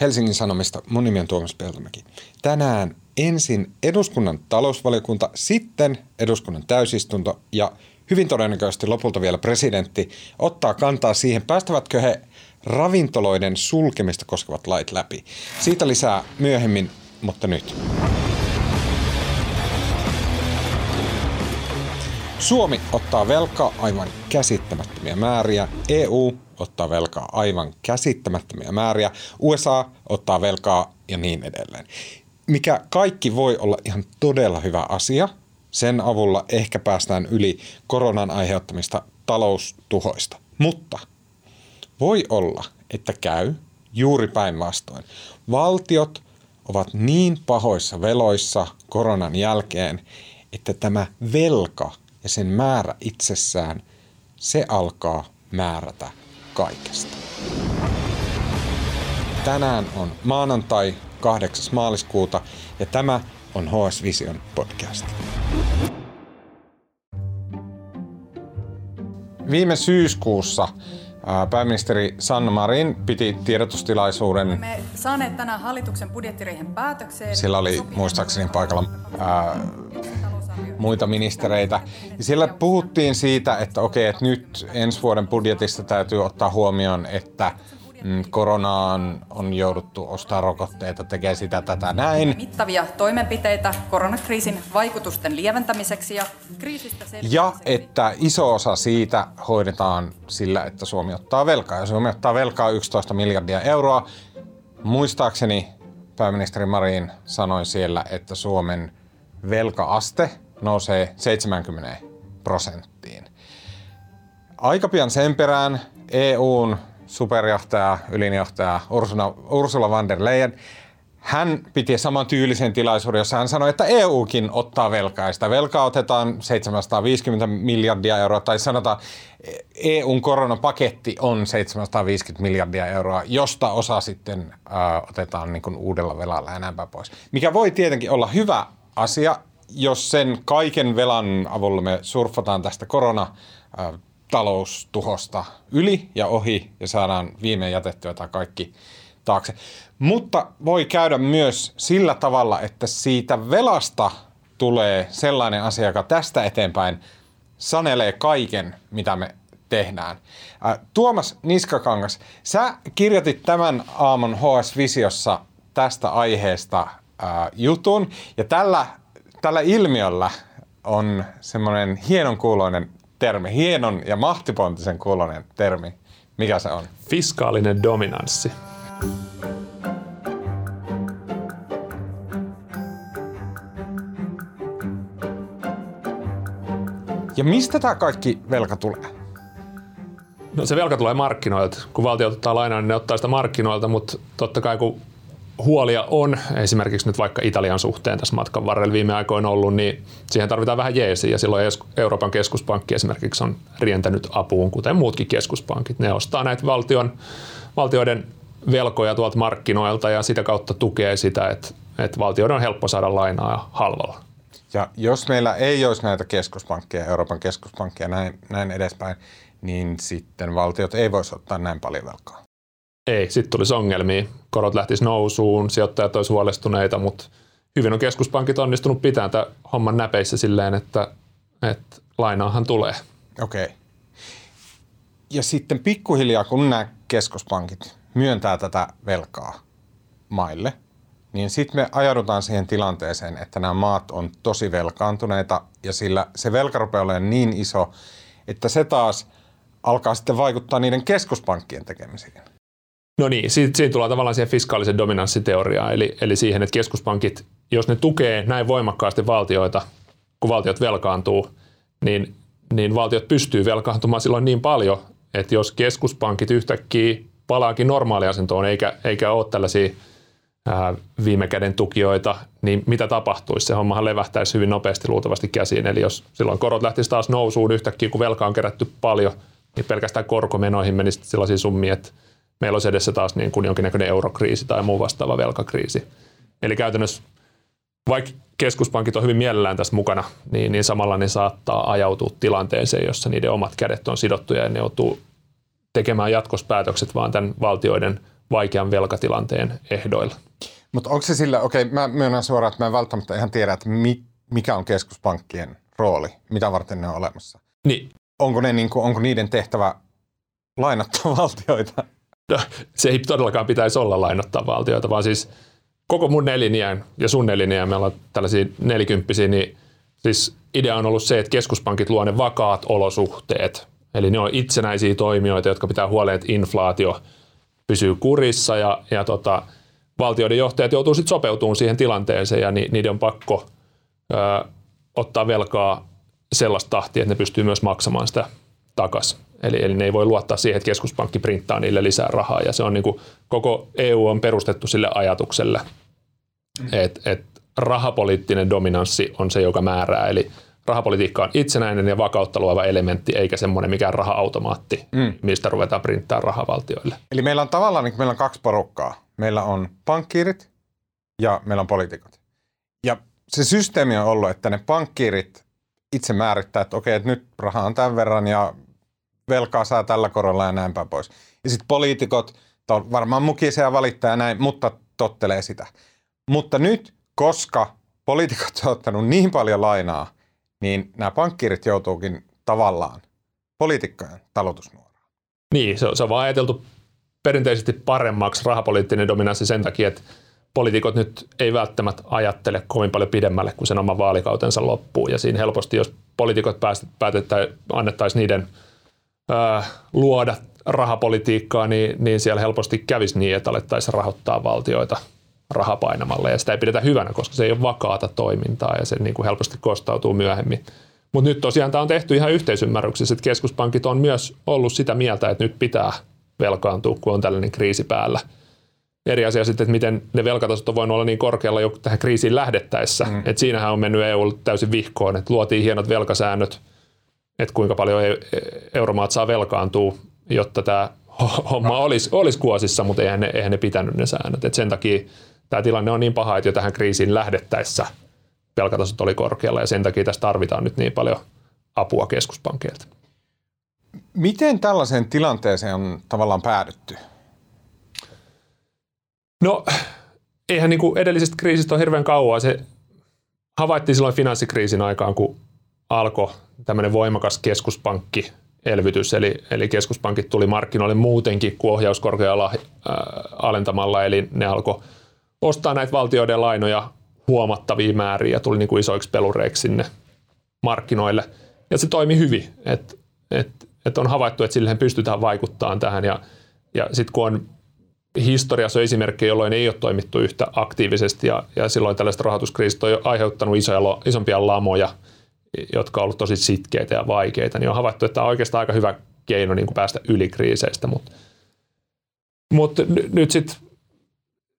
Helsingin Sanomista. Mun nimi on Tuomas Peltomäki. Tänään ensin eduskunnan talousvaliokunta, sitten eduskunnan täysistunto ja hyvin todennäköisesti lopulta vielä presidentti ottaa kantaa siihen, päästävätkö he ravintoloiden sulkemista koskevat lait läpi. Siitä lisää myöhemmin, mutta nyt. Suomi ottaa velkaa aivan käsittämättömiä määriä. EU ottaa velkaa aivan käsittämättömiä määriä. USA ottaa velkaa ja niin edelleen. Mikä kaikki voi olla ihan todella hyvä asia. Sen avulla ehkä päästään yli koronan aiheuttamista taloustuhoista. Mutta voi olla, että käy juuri päinvastoin. Valtiot ovat niin pahoissa veloissa koronan jälkeen, että tämä velka ja sen määrä itsessään, se alkaa määrätä kaikesta. Tänään on maanantai 8. maaliskuuta ja tämä on HS Vision podcast. Viime syyskuussa Pääministeri Sanna Marin piti tiedotustilaisuuden. Me saaneet tänään hallituksen budjettiriihen päätökseen. Sillä oli muistaakseni paikalla ää, muita ministereitä. Ja siellä puhuttiin siitä, että okei, että nyt ensi vuoden budjetista täytyy ottaa huomioon, että mm, koronaan on jouduttu ostaa rokotteita, tekee sitä tätä näin. Mittavia toimenpiteitä koronakriisin vaikutusten lieventämiseksi ja kriisistä Ja että iso osa siitä hoidetaan sillä, että Suomi ottaa velkaa. Ja Suomi ottaa velkaa 11 miljardia euroa. Muistaakseni pääministeri Marin sanoi siellä, että Suomen velkaaste nousee 70 prosenttiin. Aika pian sen perään EUn superjohtaja, ylinjohtaja Ursula, Ursula von der Leyen, hän piti saman tyylisen tilaisuuden, jossa hän sanoi, että EUkin ottaa velkaa. Sitä velkaa otetaan 750 miljardia euroa, tai sanotaan, EUn koronapaketti on 750 miljardia euroa, josta osa sitten äh, otetaan niin kuin uudella velalla näinpä pois. Mikä voi tietenkin olla hyvä asia, jos sen kaiken velan avulla me surffataan tästä korona taloustuhosta yli ja ohi ja saadaan viimein jätettyä tämä kaikki taakse. Mutta voi käydä myös sillä tavalla, että siitä velasta tulee sellainen asia, joka tästä eteenpäin sanelee kaiken, mitä me tehdään. Tuomas Niskakangas, sä kirjoitit tämän aamun HS Visiossa tästä aiheesta jutun ja tällä tällä ilmiöllä on semmoinen hienon kuuloinen termi, hienon ja mahtipontisen kuuloinen termi. Mikä se on? Fiskaalinen dominanssi. Ja mistä tämä kaikki velka tulee? No se velka tulee markkinoilta. Kun valtio ottaa lainaa, niin ne ottaa sitä markkinoilta, mutta totta kai kun huolia on esimerkiksi nyt vaikka Italian suhteen tässä matkan varrella viime aikoina ollut, niin siihen tarvitaan vähän jeesiä ja silloin Euroopan keskuspankki esimerkiksi on rientänyt apuun, kuten muutkin keskuspankit. Ne ostaa näitä valtion, valtioiden velkoja tuolta markkinoilta ja sitä kautta tukee sitä, että, että valtioiden on helppo saada lainaa halvalla. Ja jos meillä ei olisi näitä keskuspankkeja, Euroopan keskuspankkeja näin, näin edespäin, niin sitten valtiot ei voisi ottaa näin paljon velkaa. Ei, sitten tulisi ongelmia. Korot lähtisi nousuun, sijoittajat olisivat huolestuneita, mutta hyvin on keskuspankit onnistunut pitämään tämän homman näpeissä silleen, että, että lainaahan tulee. Okei. Ja sitten pikkuhiljaa, kun nämä keskuspankit myöntää tätä velkaa maille, niin sitten me ajaudutaan siihen tilanteeseen, että nämä maat on tosi velkaantuneita ja sillä se velka rupeaa olemaan niin iso, että se taas alkaa sitten vaikuttaa niiden keskuspankkien tekemisiin. No niin, siinä, siinä tullaan tavallaan siihen fiskaalisen dominanssiteoriaan, eli, eli siihen, että keskuspankit, jos ne tukee näin voimakkaasti valtioita, kun valtiot velkaantuu, niin, niin valtiot pystyy velkaantumaan silloin niin paljon, että jos keskuspankit yhtäkkiä palaakin normaaliasentoon eikä, eikä ole tällaisia ää, viime käden tukijoita, niin mitä tapahtuisi? Se hommahan levähtäisi hyvin nopeasti luultavasti käsiin. Eli jos silloin korot lähtisi taas nousuun yhtäkkiä, kun velka on kerätty paljon, niin pelkästään korkomenoihin menisi sellaisia summia, että meillä olisi edessä taas niin kuin jonkinnäköinen eurokriisi tai muu vastaava velkakriisi. Eli käytännössä vaikka keskuspankit on hyvin mielellään tässä mukana, niin, niin samalla ne saattaa ajautua tilanteeseen, jossa niiden omat kädet on sidottuja ja ne joutuu tekemään jatkospäätökset vaan tämän valtioiden vaikean velkatilanteen ehdoilla. Mutta onko se sillä, okei, okay, mä myönnän suoraan, että mä en välttämättä ihan tiedä, että mi, mikä on keskuspankkien rooli, mitä varten ne on olemassa. Niin. Onko, ne, niin kuin, onko niiden tehtävä lainattaa valtioita? No, se ei todellakaan pitäisi olla lainottaa valtioita, vaan siis koko mun neliniän ja sun neliniän, me ollaan tällaisia nelikymppisiä, niin siis idea on ollut se, että keskuspankit luo ne vakaat olosuhteet. Eli ne on itsenäisiä toimijoita, jotka pitää huoleen, että inflaatio pysyy kurissa ja, ja tota, valtioiden johtajat joutuu sitten sopeutumaan siihen tilanteeseen ja ni, niiden on pakko ö, ottaa velkaa sellaista tahtia, että ne pystyy myös maksamaan sitä takaisin. Eli, eli ne ei voi luottaa siihen, että keskuspankki printtaa niille lisää rahaa. Ja se on niin kuin, koko EU on perustettu sille ajatukselle, mm. että et rahapoliittinen dominanssi on se, joka määrää. Eli rahapolitiikka on itsenäinen ja vakautta luova elementti, eikä semmoinen mikään raha-automaatti, mm. mistä ruvetaan printtaa rahavaltioille. Eli meillä on tavallaan niin meillä on kaksi porukkaa. Meillä on pankkiirit ja meillä on poliitikot. Ja se systeemi on ollut, että ne pankkiirit itse määrittää, että okei, että nyt raha on tämän verran ja velkaa saa tällä korolla ja näin pois. Ja sitten poliitikot, varmaan mukisia ja valittaa ja näin, mutta tottelee sitä. Mutta nyt, koska poliitikot on ottanut niin paljon lainaa, niin nämä pankkiirit joutuukin tavallaan poliitikkojen talutusnuoraan. Niin, se on, se on vaan ajateltu perinteisesti paremmaksi rahapoliittinen dominanssi sen takia, että poliitikot nyt ei välttämättä ajattele kovin paljon pidemmälle kuin sen oman vaalikautensa loppuu. Ja siinä helposti, jos poliitikot päätetään, annettaisiin niiden ää, luoda rahapolitiikkaa, niin, niin siellä helposti kävisi niin, että alettaisiin rahoittaa valtioita rahapainamalla. Ja sitä ei pidetä hyvänä, koska se ei ole vakaata toimintaa ja se niin kuin helposti kostautuu myöhemmin. Mutta nyt tosiaan tämä on tehty ihan yhteisymmärryksessä, että keskuspankit on myös ollut sitä mieltä, että nyt pitää velkaantua, kun on tällainen kriisi päällä – eri asia sitten, että miten ne velkatasot on voinut olla niin korkealla jo tähän kriisiin lähdettäessä. Mm. Et siinähän on mennyt EU täysin vihkoon, että luotiin hienot velkasäännöt, että kuinka paljon e- euromaat saa velkaantua, jotta tämä homma olisi, olisi kuosissa, mutta eihän ne, eihän ne pitänyt ne säännöt. Et sen takia tämä tilanne on niin paha, että jo tähän kriisiin lähdettäessä velkatasot oli korkealla ja sen takia tässä tarvitaan nyt niin paljon apua keskuspankkeilta. Miten tällaiseen tilanteeseen on tavallaan päädytty? No, eihän niin kuin edellisestä kriisistä ole hirveän kauan. Se havaittiin silloin finanssikriisin aikaan, kun alkoi tämmöinen voimakas keskuspankki elvytys, eli, eli keskuspankit tuli markkinoille muutenkin kuin ohjauskorkealla äh, alentamalla, eli ne alkoi ostaa näitä valtioiden lainoja huomattavia määriä ja tuli niin kuin isoiksi pelureiksi sinne markkinoille. Ja se toimi hyvin, että et, et on havaittu, että silleen pystytään vaikuttamaan tähän. Ja, ja sitten kun on historiassa esimerkkejä, jolloin ei ole toimittu yhtä aktiivisesti ja, ja silloin tällaiset rahoituskriisit on aiheuttanut isoja, isompia lamoja, jotka on ollut tosi sitkeitä ja vaikeita, niin on havaittu, että tämä on oikeastaan aika hyvä keino niin kuin päästä yli kriiseistä, mutta mut nyt sitten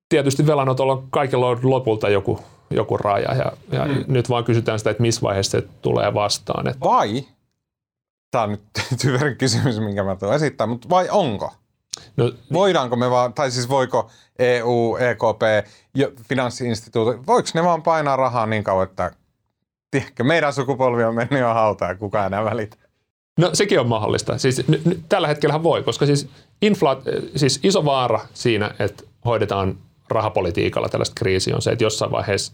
tietysti velanotolla on kaikilla lopulta joku, joku raja ja, ja hmm. nyt vaan kysytään sitä, että missä vaiheessa se tulee vastaan. Että... Vai, tämä on nyt typerän kysymys, minkä mä tuon esittää, mutta vai onko? No, Voidaanko me vaan, tai siis voiko EU, EKP, finanssiinstituutit, voiko ne vaan painaa rahaa niin kauan, että tiedätkö, meidän sukupolvi on mennyt jo hautaan kukaan enää välitä? No sekin on mahdollista. Siis n- n- tällä hetkellä voi, koska siis, infla- siis iso vaara siinä, että hoidetaan rahapolitiikalla tällaista kriisiä on se, että jossain vaiheessa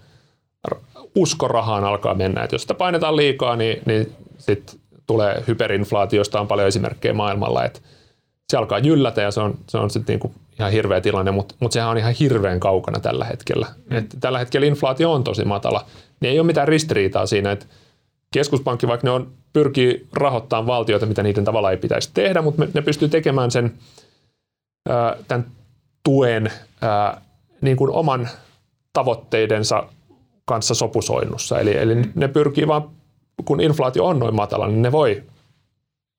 usko rahaan alkaa mennä. Että jos sitä painetaan liikaa, niin, niin sitten tulee hyperinflaatiosta on paljon esimerkkejä maailmalla, että se alkaa jyllätä ja se on, se on sitten niinku ihan hirveä tilanne, mutta mut sehän on ihan hirveän kaukana tällä hetkellä. Mm. Et tällä hetkellä inflaatio on tosi matala, niin ei ole mitään ristiriitaa siinä, että keskuspankki, vaikka ne on, pyrkii rahoittamaan valtioita, mitä niiden tavalla ei pitäisi tehdä, mutta ne pystyy tekemään sen ää, tämän tuen ää, niin kuin oman tavoitteidensa kanssa sopusoinnussa. Eli, eli mm. ne pyrkii vaan, kun inflaatio on noin matala, niin ne voi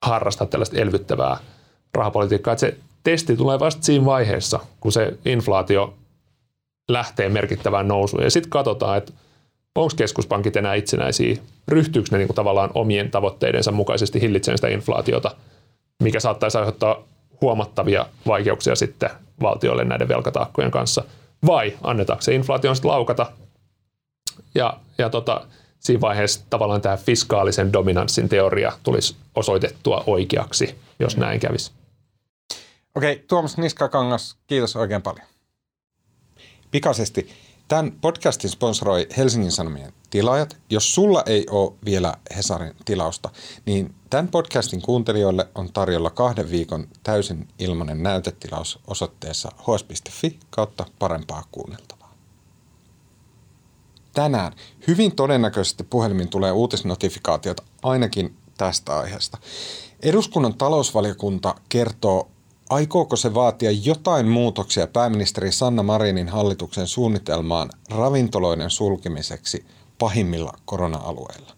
harrastaa tällaista elvyttävää – rahapolitiikkaa, että se testi tulee vasta siinä vaiheessa, kun se inflaatio lähtee merkittävään nousuun. Ja sitten katsotaan, että onko keskuspankit enää itsenäisiä, ryhtyykö ne niin kuin tavallaan omien tavoitteidensa mukaisesti hillitsemään sitä inflaatiota, mikä saattaisi aiheuttaa huomattavia vaikeuksia sitten valtiolle näiden velkataakkojen kanssa, vai annetaanko se inflaation sitten laukata, ja, ja tota, siinä vaiheessa tavallaan tämä fiskaalisen dominanssin teoria tulisi osoitettua oikeaksi, jos näin kävisi. Okei, Tuomas Niskakangas, kiitos oikein paljon. Pikaisesti, tämän podcastin sponsoroi Helsingin Sanomien tilaajat. Jos sulla ei ole vielä Hesarin tilausta, niin tämän podcastin kuuntelijoille on tarjolla kahden viikon täysin ilmainen näytetilaus osoitteessa hs.fi kautta parempaa kuunneltavaa. Tänään hyvin todennäköisesti puhelimin tulee uutisnotifikaatiota ainakin tästä aiheesta. Eduskunnan talousvaliokunta kertoo Aikooko se vaatia jotain muutoksia pääministeri Sanna Marinin hallituksen suunnitelmaan ravintoloiden sulkemiseksi pahimmilla korona-alueilla?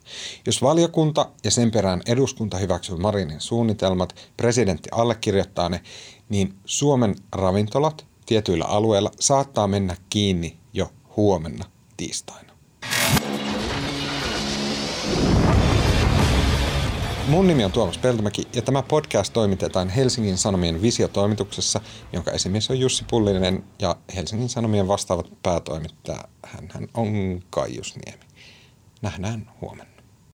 Jos valiokunta ja sen perään eduskunta hyväksyy Marinin suunnitelmat, presidentti allekirjoittaa ne, niin Suomen ravintolat tietyillä alueilla saattaa mennä kiinni jo huomenna tiistaina. Mun nimi on Tuomas Peltomäki ja tämä podcast toimitetaan Helsingin Sanomien visiotoimituksessa, jonka esimies on Jussi Pullinen ja Helsingin Sanomien vastaavat päätoimittaja hän on Kaius Niemi. Nähdään huomenna.